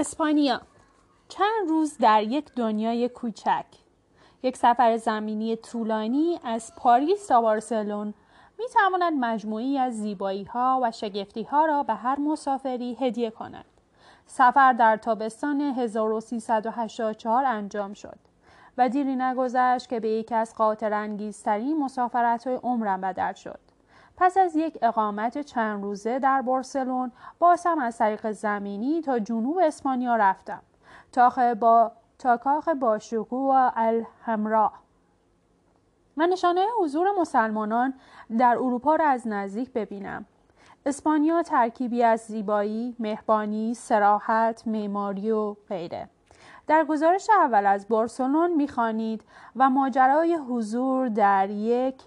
اسپانیا چند روز در یک دنیای کوچک یک سفر زمینی طولانی از پاریس تا بارسلون می تواند مجموعی از زیبایی ها و شگفتی ها را به هر مسافری هدیه کند. سفر در تابستان 1384 انجام شد و دیری نگذشت که به یکی از قاطر انگیزترین مسافرت های عمرم بدل شد. پس از یک اقامت چند روزه در بارسلون بازم از طریق زمینی تا جنوب اسپانیا رفتم. تا با تا کاخ باشکوه و الحمرا و نشانه حضور مسلمانان در اروپا را از نزدیک ببینم. اسپانیا ترکیبی از زیبایی، مهربانی، سراحت، معماری و غیره. در گزارش اول از بارسلون می‌خوانید و ماجرای حضور در یک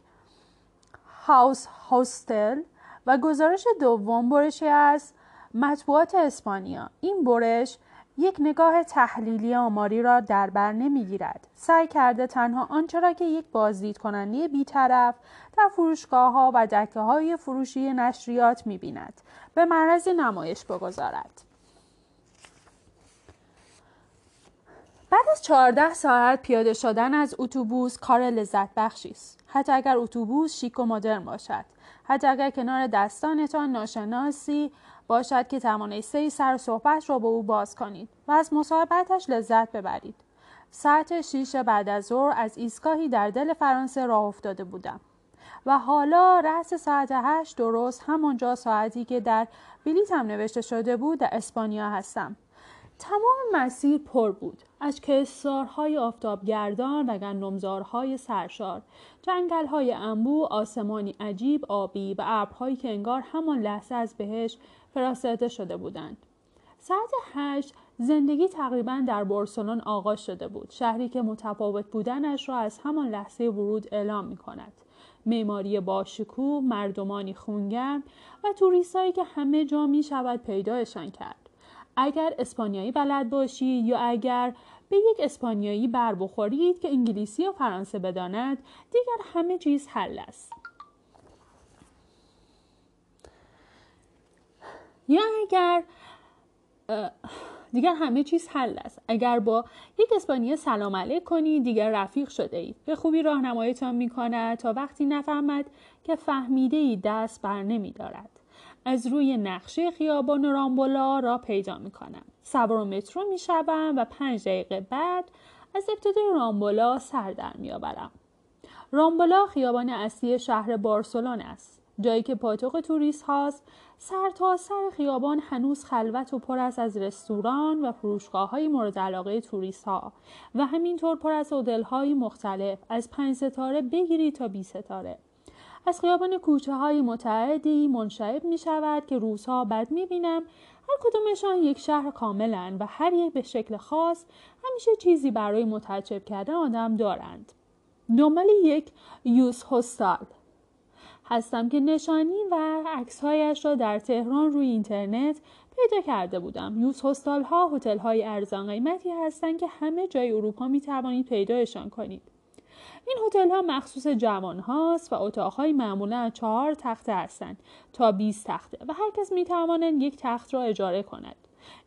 هاوس هاستل و گزارش دوم برشی از مطبوعات اسپانیا. این برش یک نگاه تحلیلی آماری را در بر نمی‌گیرد. سعی کرده تنها آنچه را که یک بازدید کننده بیطرف در فروشگاه ها و دکه های فروشی نشریات می بیند به معرض نمایش بگذارد. بعد از 14 ساعت پیاده شدن از اتوبوس کار لذت بخشی است. حتی اگر اتوبوس شیک و مدرن باشد. حتی اگر کنار دستانتان ناشناسی باشد که توانسته سر صحبت را به او باز کنید و از مصاحبتش لذت ببرید. ساعت شیش بعد از ظهر از ایستگاهی در دل فرانسه راه افتاده بودم. و حالا رأس ساعت هشت درست همانجا ساعتی که در بلیتم نوشته شده بود در اسپانیا هستم. تمام مسیر پر بود. از کسارهای آفتابگردان و گندمزارهای سرشار جنگلهای انبو آسمانی عجیب آبی و ابرهایی که انگار همان لحظه از بهش فراسته شده بودند. ساعت هشت زندگی تقریبا در بارسلون آغاز شده بود. شهری که متفاوت بودنش را از همان لحظه ورود اعلام می کند معماری باشکوه مردمانی خونگرم و توریستهایی که همه جا می شود پیدایشان کرد. اگر اسپانیایی بلد باشید یا اگر به یک اسپانیایی بر بخورید که انگلیسی و فرانسه بداند دیگر همه چیز حل است. یا اگر دیگر همه چیز حل است. اگر با یک اسپانیایی سلام علیک کنید دیگر رفیق شده اید. به خوبی راهنماییتان می کند تا وقتی نفهمد که فهمیده ای دست بر نمی دارد از روی نقشه خیابان رامبولا را پیدا می کنم. سوار مترو می شوم و پنج دقیقه بعد از ابتدای رامبولا سر در می آورم. رامبولا خیابان اصلی شهر بارسلون است. جایی که پاتوق توریست هاست سر تا سر خیابان هنوز خلوت و پر است از رستوران و فروشگاه های مورد علاقه توریست ها و همینطور پر از هتل های مختلف از پنج ستاره بگیری تا بی ستاره. از خیابان کوچه های متعدی منشعب می شود که روزها بد می بینم هر کدومشان یک شهر کاملا و هر یک به شکل خاص همیشه چیزی برای متعجب کردن آدم دارند. دنبال یک یوز هستال هستم که نشانی و عکسهایش را در تهران روی اینترنت پیدا کرده بودم. یوز هستال ها هتل های ارزان قیمتی هستند که همه جای اروپا می توانید پیدایشان کنید. این هتل ها مخصوص جوان هاست و اتاق های معمولا چهار تخته هستند تا 20 تخته و هر کس می تواند یک تخت را اجاره کند.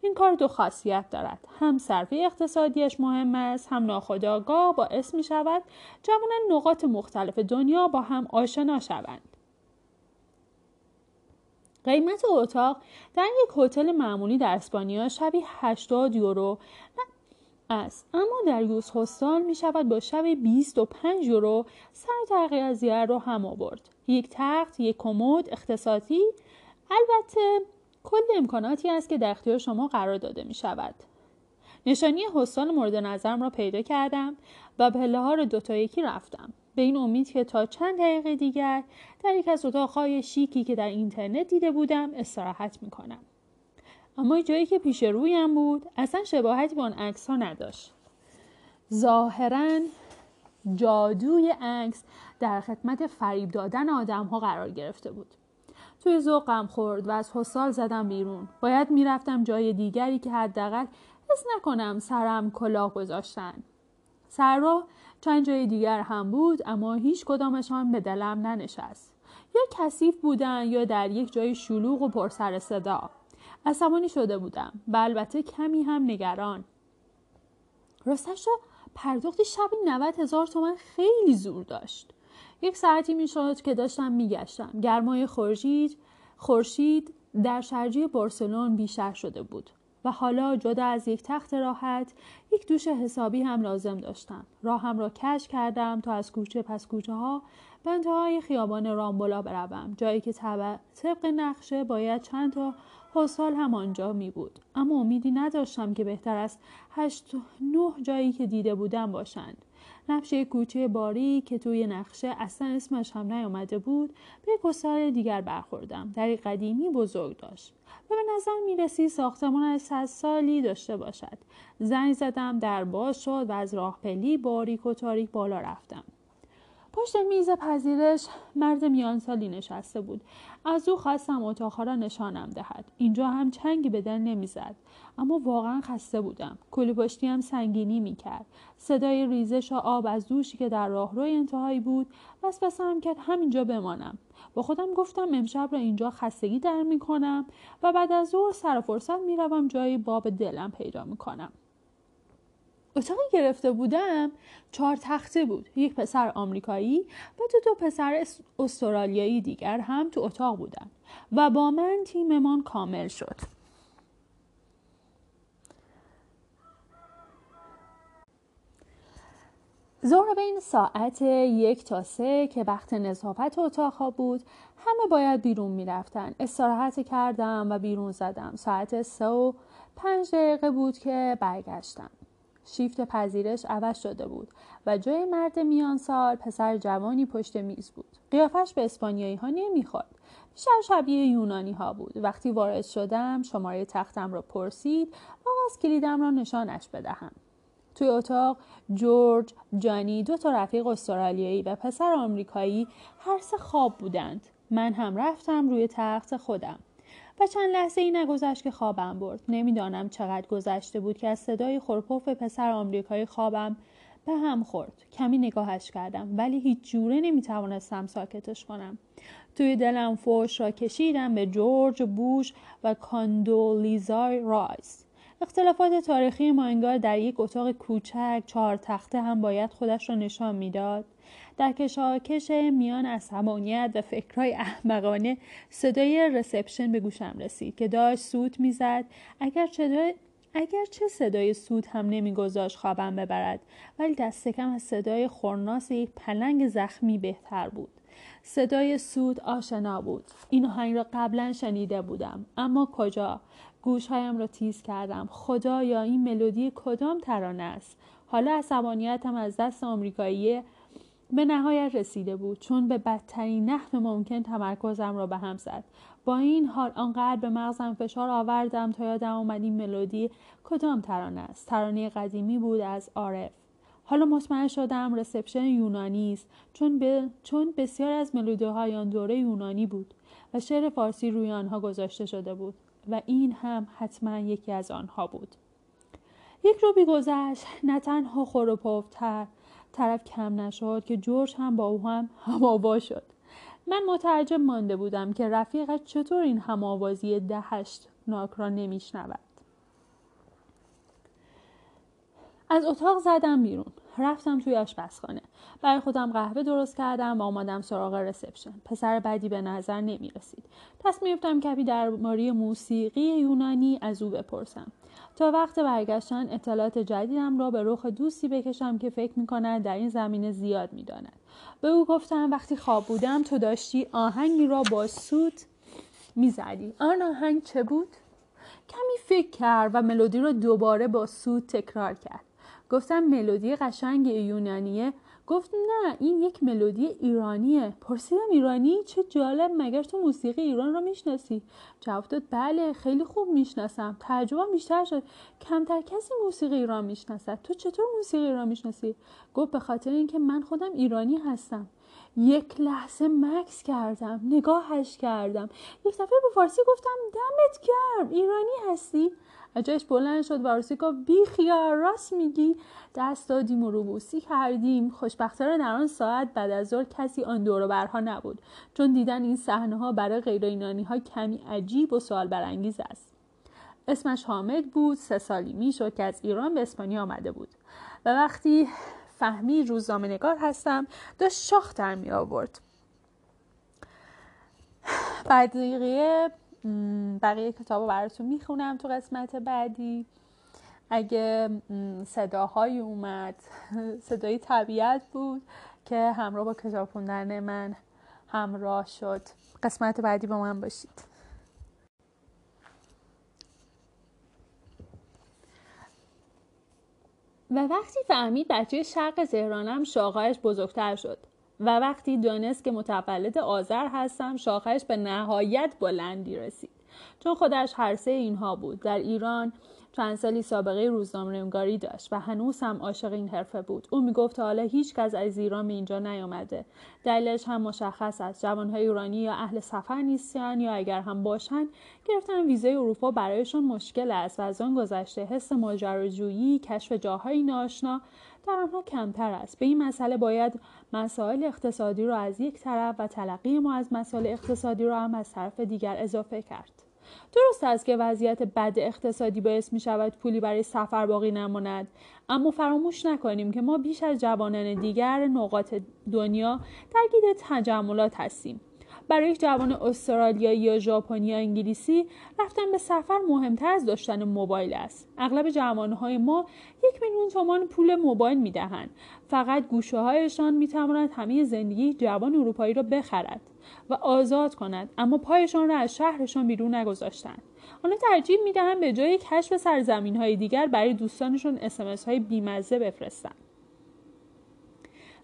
این کار دو خاصیت دارد. هم صرفه اقتصادیش مهم است هم ناخودآگاه باعث می شود جوانان نقاط مختلف دنیا با هم آشنا شوند. قیمت اتاق در یک هتل معمولی در اسپانیا شبی 80 یورو. است. اما در یوز هستال می شود با شب 25 یورو سر تغییر از رو هم آورد. یک تخت یک کمد اختصاصی. البته کل امکاناتی است که در اختیار شما قرار داده می شود نشانی هستال مورد نظرم را پیدا کردم و پله ها را دو تا یکی رفتم. به این امید که تا چند دقیقه دیگر در یک از اتاقهای شیکی که در اینترنت دیده بودم استراحت می کنم. اما جایی که پیش رویم بود اصلا شباهتی با آن عکس ها نداشت. ظاهرا جادوی عکس در خدمت فریب دادن آدم ها قرار گرفته بود. توی ذوقم خورد و از حسال زدم بیرون. باید می‌رفتم جای دیگری که حداقل حس نکنم سرم کلاه گذاشتن. سر چند جای دیگر هم بود اما هیچ کدامشان به دلم ننشست. یا کثیف بودن یا در یک جای شلوغ و پرسر صدا. عصبانی شده بودم. و البته کمی هم نگران. راستش را پرداخت شبی 90 هزار تومن خیلی زور داشت. یک ساعتی می‌شد که داشتم میگشتم گرمای خورشید خورشید در شرجی بارسلون بیشتر شده بود. و حالا جدا از یک تخت راحت یک دوش حسابی هم لازم داشتم. راهم را کش کردم تا از کوچه پس کوچه ها به انتهای خیابان رامبولا بروم. جایی که طبق نقشه باید چند تا پستال هم آنجا می بود. اما امیدی نداشتم که بهتر است هشت نه جایی که دیده بودم باشند. نقشه کوچه باری که توی نقشه اصلا اسمش هم نیامده بود به یک دیگر برخوردم. در قدیمی بزرگ داشت. و به نظر می رسید ساختمان از صد سالی داشته باشد. زنگ زدم در باز شد و از راه پلی باریک و تاریک بالا رفتم. پشت میز پذیرش مرد میان سالی نشسته بود. از او خواستم اتاقها را نشانم دهد. اینجا هم چنگی به دل نمی‌زد. اما واقعا خسته بودم. کلی پشتی هم سنگینی می‌کرد. صدای ریزش و آب از دوشی که در راهروی انتهایی بود وسوسه کرد همینجا بمانم. با خودم گفتم امشب را اینجا خستگی در می‌کنم و بعد از ظهر سر فرصت می‌روم جایی باب دلم پیدا می‌کنم. اتاقی گرفته بودم چهار تخته بود. یک پسر آمریکایی و دو دو پسر استرالیایی دیگر هم تو اتاق بودن و با من تیممان کامل شد. ظهر بین ساعت یک تا سه که وقت نظافت اتاق بود همه باید بیرون می‌رفتن. استراحت کردم و بیرون زدم. ساعت سه و پنج دقیقه بود که برگشتم. شیفت پذیرش عوض شده بود و جای مرد میان سال پسر جوانی پشت میز بود. قیافش به اسپانیایی ها نمی‌خورد. بیشتر شبیه یونانی ها بود. وقتی وارد شدم شماره تختم را پرسید و از کلیدم را نشانش بدهم. توی اتاق جورج جانی دو تا رفیق استرالیایی و پسر آمریکایی هر سه خواب بودند. من هم رفتم روی تخت خودم. و چند لحظه ای نگذشت که خوابم برد. نمی‌دانم چقدر گذشته بود که از صدای خورپف پسر آمریکایی خوابم به هم خورد. کمی نگاهش کردم ولی هیچ جوره نمی‌توانستم ساکتش کنم. توی دلم فوش را کشیدم به جورج بوش و کاندولیزا رایس. اختلافات تاریخی ما انگار در یک اتاق کوچک چهار تخته هم باید خودش را نشان می‌داد. در کشاکش میان عصبانیت و فکرهای احمقانه صدای رسپشن به گوشم رسید که داشت سوت می‌زد. اگر چه اگر چه صدای سود هم نمیگذاشت خوابم ببرد ولی دست کم از صدای خورناس یک پلنگ زخمی بهتر بود. صدای سود آشنا بود. این آهنگ را قبلا شنیده بودم. اما کجا؟ گوشهایم را تیز کردم. خدا یا این ملودی کدام ترانه است؟ حالا عصبانیتم از دست آمریکایی به نهایت رسیده بود چون به بدترین نحو ممکن تمرکزم را به هم زد. با این حال آنقدر به مغزم فشار آوردم تا یادم آمد این ملودی کدام ترانه است. ترانه قدیمی بود از عارف. حالا مطمئن شدم رسپشن یونانی است چون, به... چون بسیار از ملودیهای آن دوره یونانی بود و شعر فارسی روی آنها گذاشته شده بود و این هم حتما یکی از آنها بود. یک روبی گذشت نه تنها خوروپوفتر طرف کم نشد که جورج هم با او هم هماوا شد. من متعجب مانده بودم که رفیقش چطور این هماوازی دهشت ناک را نمیشنود. از اتاق زدم بیرون. رفتم توی آشپزخانه. برای خودم قهوه درست کردم و آمدم سراغ رسپشن پسر بدی به نظر نمی رسید تصمیم گرفتم کپی درباره موسیقی یونانی از او بپرسم. تا وقت برگشتن اطلاعات جدیدم را به رخ دوستی بکشم که فکر می‌کند در این زمینه زیاد می‌داند. به او گفتم وقتی خواب بودم تو داشتی آهنگی را با سوت می‌زدی. آن آهنگ چه بود؟ کمی فکر کرد و ملودی را دوباره با سوت تکرار کرد. گفتم ملودی قشنگ یونانیه. گفت نه این یک ملودی ایرانیه. پرسیدم ایرانی چه جالب مگر تو موسیقی ایران را می‌شناسی؟ جواب داد بله خیلی خوب می‌شناسم. تعجبم بیشتر شد. کمتر کسی موسیقی ایران می‌شناسد؟ تو چطور موسیقی ایران می‌شناسی؟ گفت به خاطر اینکه من خودم ایرانی هستم. یک لحظه مکس کردم نگاهش کردم. یک دفعه به فارسی گفتم دمت گرم ایرانی هستی؟ اجاش بلند شد و روسی گفت بی خیار راست میگی دست دادیم و روبوسی کردیم. خوشبختانه در آن ساعت بعد از ظهر کسی آن دور برها نبود چون دیدن این صحنه ها برای غیر ها کمی عجیب و سوال برانگیز است. اسمش حامد بود سه سالی می‌شد که از ایران به اسپانیا آمده بود. و وقتی فهمی روزنامه نگار هستم داشت شاخ در می آورد بقیه بقیه کتاب براتون می‌خونم تو قسمت بعدی. اگه صداهایی اومد صدای طبیعت بود که همراه با کتاب خوندن من همراه شد. قسمت بعدی با من باشید. و وقتی فهمید بچه شرق زهرانم شاخهایش بزرگتر شد. و وقتی دانست که متولد آذر هستم شاخهش به نهایت بلندی رسید. چون خودش هر سه اینها بود. در ایران چند سالی سابقه روزنامه‌نگاری داشت و هنوز هم عاشق این حرفه بود. او می‌گفت حالا هیچ کس از ایران به اینجا نیامده. دلیلش هم مشخص است. جوانهای ایرانی یا اهل سفر نیستن یا اگر هم باشند گرفتن ویزای اروپا برایشان مشکل است و از آن گذشته حس ماجراجویی کشف جاهای ناشنا در آنها کمتر است. به این مسئله باید مسائل اقتصادی را از یک طرف و تلقی ما از مسائل اقتصادی را هم از طرف دیگر اضافه کرد. درست است که وضعیت بد اقتصادی باعث می شود پولی برای سفر باقی نماند اما فراموش نکنیم که ما بیش از جوانان دیگر نقاط دنیا درگیر تجملات هستیم. برای یک جوان استرالیایی یا ژاپنی یا انگلیسی رفتن به سفر مهمتر از داشتن موبایل است. اغلب جوانهای ما یک میلیون تومان پول موبایل می‌دهند. فقط گوشه هایشان می‌تواند همه زندگی جوان اروپایی را بخرد و آزاد کند اما پایشان را از شهرشان بیرون نگذاشتند. آنها ترجیح می‌دهند به جای کشف سرزمین های دیگر برای دوستانشون اسمس های بیمزه بفرستند.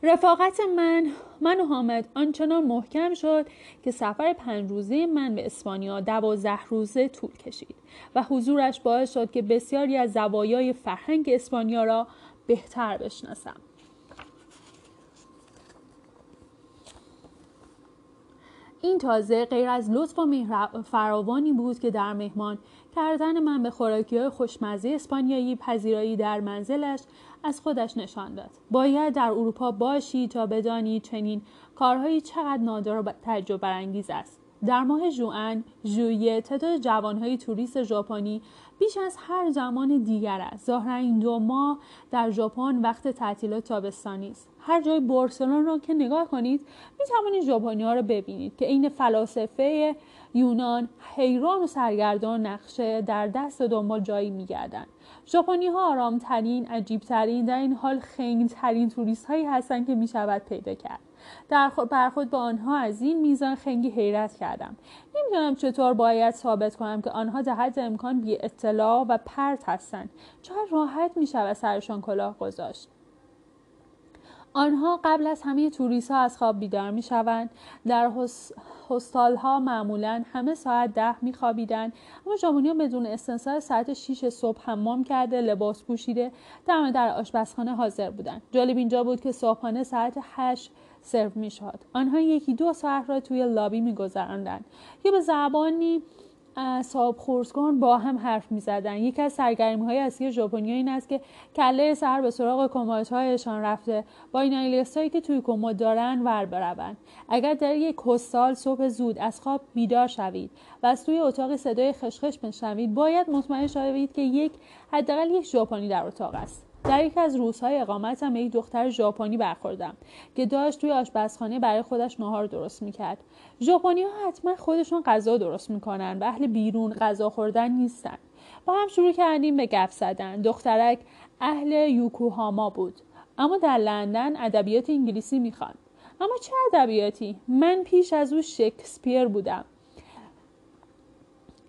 رفاقت من من و حامد آنچنان محکم شد که سفر پنج روزه من به اسپانیا دوازده روزه طول کشید و حضورش باعث شد که بسیاری از زوایای فرهنگ اسپانیا را بهتر بشناسم. این تازه غیر از لطف و فراوانی بود که در مهمان کردن من به خوراکی های خوشمزه اسپانیایی پذیرایی در منزلش از خودش نشان داد. باید در اروپا باشی تا بدانی چنین کارهایی چقدر نادر و تعجب برانگیز است. در ماه جوان ژوئیه تعداد جوانهای توریست ژاپنی بیش از هر زمان دیگر است. ظاهرا این دو ماه در ژاپن وقت تعطیلات تابستانی است. هر جای بارسلون را که نگاه کنید می توانید ژاپنی ها را ببینید که عین فلاسفه یونان حیران و سرگردان نقشه در دست دنبال جایی میگردند ژاپنی ها آرامترین عجیبترین در این حال خنگترین توریست هایی هستند که می شود پیدا کرد. در برخود با آنها از این میزان خنگی حیرت کردم. نمی‌دانم چطور باید ثابت کنم که آنها در حد امکان بی اطلاع و پرت هستند. چقدر راحت می شود سرشان کلاه گذاشت. آنها قبل از همه توریست ها از خواب بیدار می شوند در هستال ها معمولا همه ساعت ده می خوابیدن اما ژاپنی ها بدون استنسال ساعت 6 صبح حمام کرده لباس پوشیده دم در آشپزخانه حاضر بودند. جالب اینجا بود که صبحانه ساعت 8 سرو می شد. آنها یکی دو ساعت را توی لابی می گذراندند یا به زبانی صاحب خورسگان با هم حرف می زدن. یکی از سرگرمی های اصلی ژاپنیا این است که کله سر به سراغ کمدهایشان رفته با این هایی که توی کمد دارن ور بروند اگر در یک کستال صبح زود از خواب بیدار شوید و از توی اتاق صدای خشخش بشنوید باید مطمئن شوید که یک حداقل یک ژاپنی در اتاق است در یکی از روزهای اقامتم به یک دختر ژاپنی برخوردم که داشت توی آشپزخانه برای خودش نهار درست می‌کرد. ژاپنی ها حتما خودشون غذا درست می‌کنن و اهل بیرون غذا خوردن نیستن. با هم شروع کردیم به گپ زدن. دخترک اهل یوکوهاما بود. اما در لندن ادبیات انگلیسی می‌خواند. اما چه ادبیاتی؟ من پیش از او شکسپیر بودم.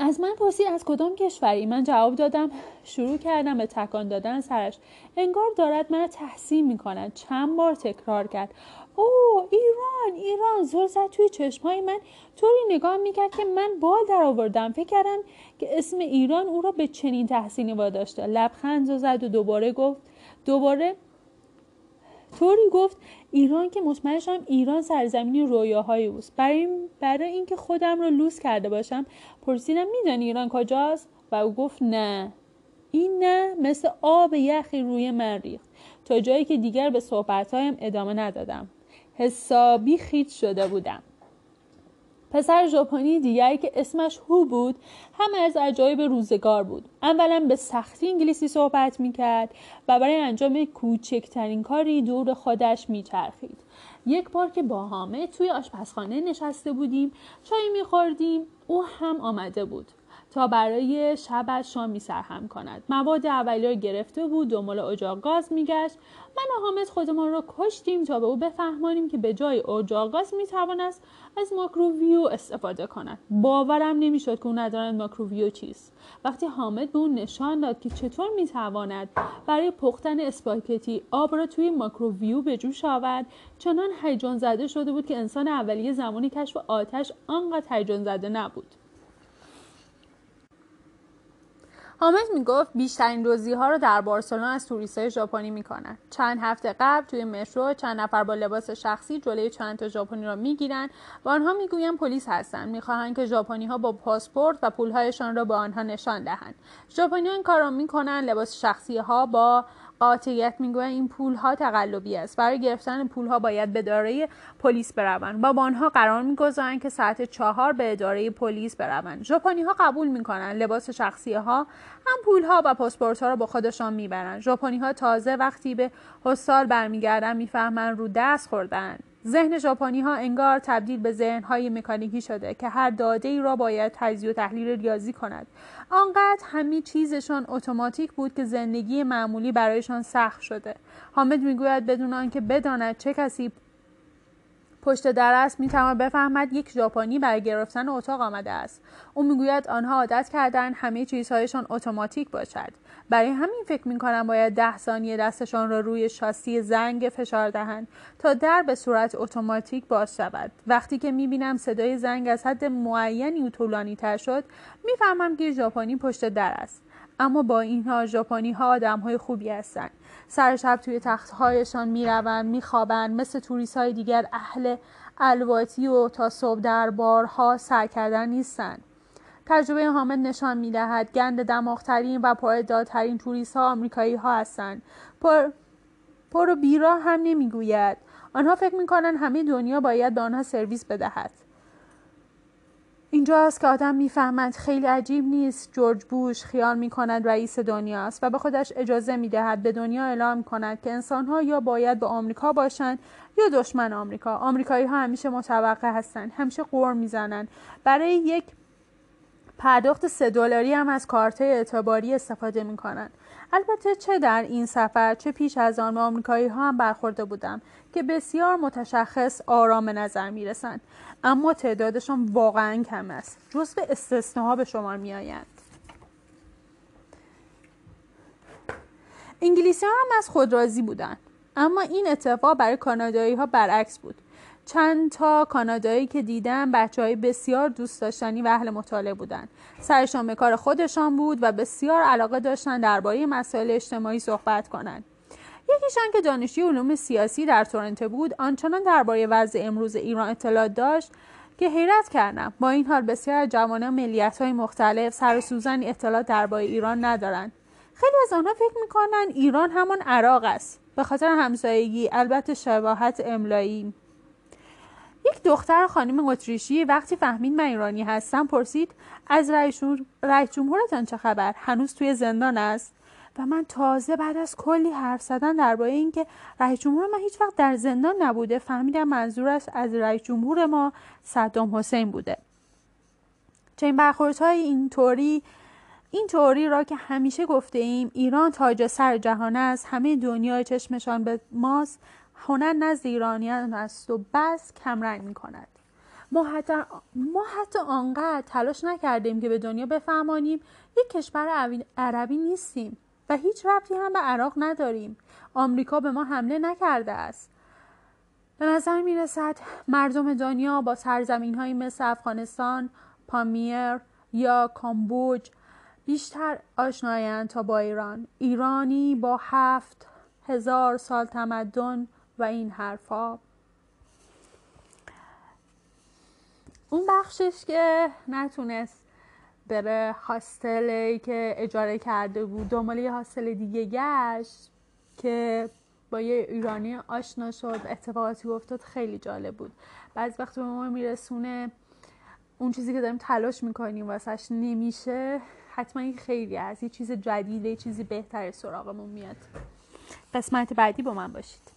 از من پرسید از کدام کشوری؟ من جواب دادم شروع کردم به تکان دادن سرش. انگار دارد من تحسین می کند چند بار تکرار کرد. او ایران ایران. زل زد توی چشمهای من. طوری نگاه می‌کرد که من بال در آوردم فکر کردم که اسم ایران او را به چنین تحسینی واداشته. لبخند زد و دوباره گفت دوباره طوری گفت ایران که مطمئنشم ایران سرزمینی رویاهایی اوست برای برای اینکه خودم رو لوس کرده باشم پرسیدم میدانی ایران کجاست؟ و او گفت نه. این نه مثل آب یخی روی من ریخت. تا جایی که دیگر به صحبتهایم ادامه ندادم. حسابی خیت شده بودم. پسر ژاپنی دیگری که اسمش هو بود همه از عجایب روزگار بود. اولا به سختی انگلیسی صحبت می‌کرد و برای انجام کوچکترین کاری دور خودش میچرخید. یک بار که با حامد توی آشپزخانه نشسته بودیم چای میخوردیم او هم آمده بود. تا برای شب شامی سرهم کند. مواد اولیه را گرفته بود دنبال اجاق گاز میگشت. من و حامد خودمان را کشتیم تا به او بفهمانیم که به جای اجاق گاز می‌توانست از ماکروویو استفاده کند. باورم نمی‌شد که او نداند ماکروویو چیست. وقتی حامد به او نشان داد که چطور می‌تواند برای پختن اسپاگتی آب را توی ماکروویو به جوش آورد چنان هیجان زده شده بود که انسان اولیه زمانی کشف آتش آنقدر هیجان زده نبود. حامد می‌گفت بیشترین دوزی ها رو در بارسلون از توریست های ژاپنی می‌کنن. چند هفته قبل توی مترو چند نفر با لباس شخصی جلوی چند تا ژاپنی را می‌گیرن و آنها می‌گویند پلیس هستند. می‌خواهند که ژاپنی ها با پاسپورت و پولهایشان را به آنها نشان دهند. ژاپنی این کار را می‌کنن لباس شخصی ها با قاطعیت می‌گویند این پول ها تقلبی است. برای گرفتن پول ها باید به اداره پلیس بروند. و با آنها قرار می‌گذارند که ساعت چهار به اداره پلیس بروند. ژاپنی ها قبول می‌کنند لباس شخصی ها هم پول ها و پاسپورت ها را با خودشان می‌برند. ژاپنی ها تازه وقتی به هستال برمیگردند می‌فهمند رو دست خوردند ذهن ژاپنی ها انگار تبدیل به ذهن های مکانیکی شده که هر داده ای را باید تجزیه و تحلیل ریاضی کند. آنقدر همه چیزشان اتوماتیک بود که زندگی معمولی برایشان سخت شده. حامد می‌گوید بدون آنکه بداند چه کسی پشت در است می‌تواند بفهمد یک ژاپنی برای گرفتن اتاق آمده است. او می‌گوید آنها عادت کردن همه چیزهایشان اتوماتیک باشد. برای همین فکر می‌کنم باید ده ثانیه دستشان را روی شاسی زنگ فشار دهند تا در به صورت اتوماتیک باز شود. وقتی که می‌بینم صدای زنگ از حد معینی و طولانی تر شد می‌فهمم که ژاپنی پشت در است. اما با اینها ژاپنی ها آدم های خوبی هستند سر شب توی تختهایشان می‌روند میخوابند مثل توریست های دیگر اهل الواتی و تا صبح در بارها سر کردن نیستند. تجربه حامد نشان می‌دهد. گند دماغترین و پراداترین توریست ها آمریکایی ها هستند. پر, پر و بیرا هم نمی‌گوید. آنها فکر می‌کنند همه دنیا باید به آنها سرویس بدهد. اینجاست که آدم می‌فهمد خیلی عجیب نیست جورج بوش خیال می کند رئیس دنیاست و به خودش اجازه می دهد به دنیا اعلام کند که انسانها یا باید به آمریکا باشند یا دشمن آمریکا. آمریکایی ها همیشه متوقع هستند همیشه قور می‌زنند. برای یک پرداخت سه دلاری هم از کارت اعتباری استفاده می کنند. البته چه در این سفر چه پیش از آن آمریکایی ها هم برخورده بودم که بسیار متشخص آرام نظر می رسند اما تعدادشان واقعا کم است جزو استثناها به شما می آیند. انگلیسی هم از خود راضی بودند اما این اتفاق برای کانادایی ها برعکس بود چند تا کانادایی که دیدم بچه های بسیار دوست داشتنی و اهل مطالعه بودند سرشان به کار خودشان بود و بسیار علاقه داشتن درباره مسائل اجتماعی صحبت کنند یکیشان که دانشجوی علوم سیاسی در تورنتو بود آنچنان درباره وضع امروز ایران اطلاع داشت که حیرت کردم. با این حال بسیار جوانان ملیت های مختلف سر و سوزن اطلاعات درباره ایران ندارند. خیلی از آنها فکر می‌کنند ایران همان عراق است. به خاطر همسایگی البته شباهت املایی. یک دختر خانم اتریشی وقتی فهمید من ایرانی هستم پرسید از رئیس جمهورتان چه خبر؟ هنوز توی زندان است؟ و من تازه بعد از کلی حرف زدن درباره اینکه رئیس جمهور ما هیچ وقت در زندان نبوده فهمیدم منظورش از رئیس جمهور ما صدام حسین بوده. چنین برخوردهای اینطوری این توری را که همیشه گفته ایم ایران تاج سر جهان است همه دنیا چشمشان به ماست. هنر نزد ایرانیان است و بس کمرنگ می کند ما حتی, ما حتی آنقدر تلاش نکردیم که به دنیا بفهمانیم یک کشور عربی نیستیم و هیچ ربطی هم به عراق نداریم. آمریکا به ما حمله نکرده است. به نظر می رسد مردم دنیا با سرزمین های مثل افغانستان، پامیر یا کامبوج بیشتر آشنایند تا با ایران. ایرانی با هفت هزار سال تمدن و این حرفا. اون بخشش که نتونست بره هاستلی که اجاره کرده بود دنبال یه هاستل دیگه گشت که با یه ایرانی آشنا شد اتفاقاتی افتاد خیلی جالب بود. بعضی وقت به ما میرسونه اون چیزی که داریم تلاش می‌کنیم واسهش نمیشه حتما این خیلی از یه چیز جدیده یه چیزی بهتر سراغمون میاد. قسمت بعدی با من باشید.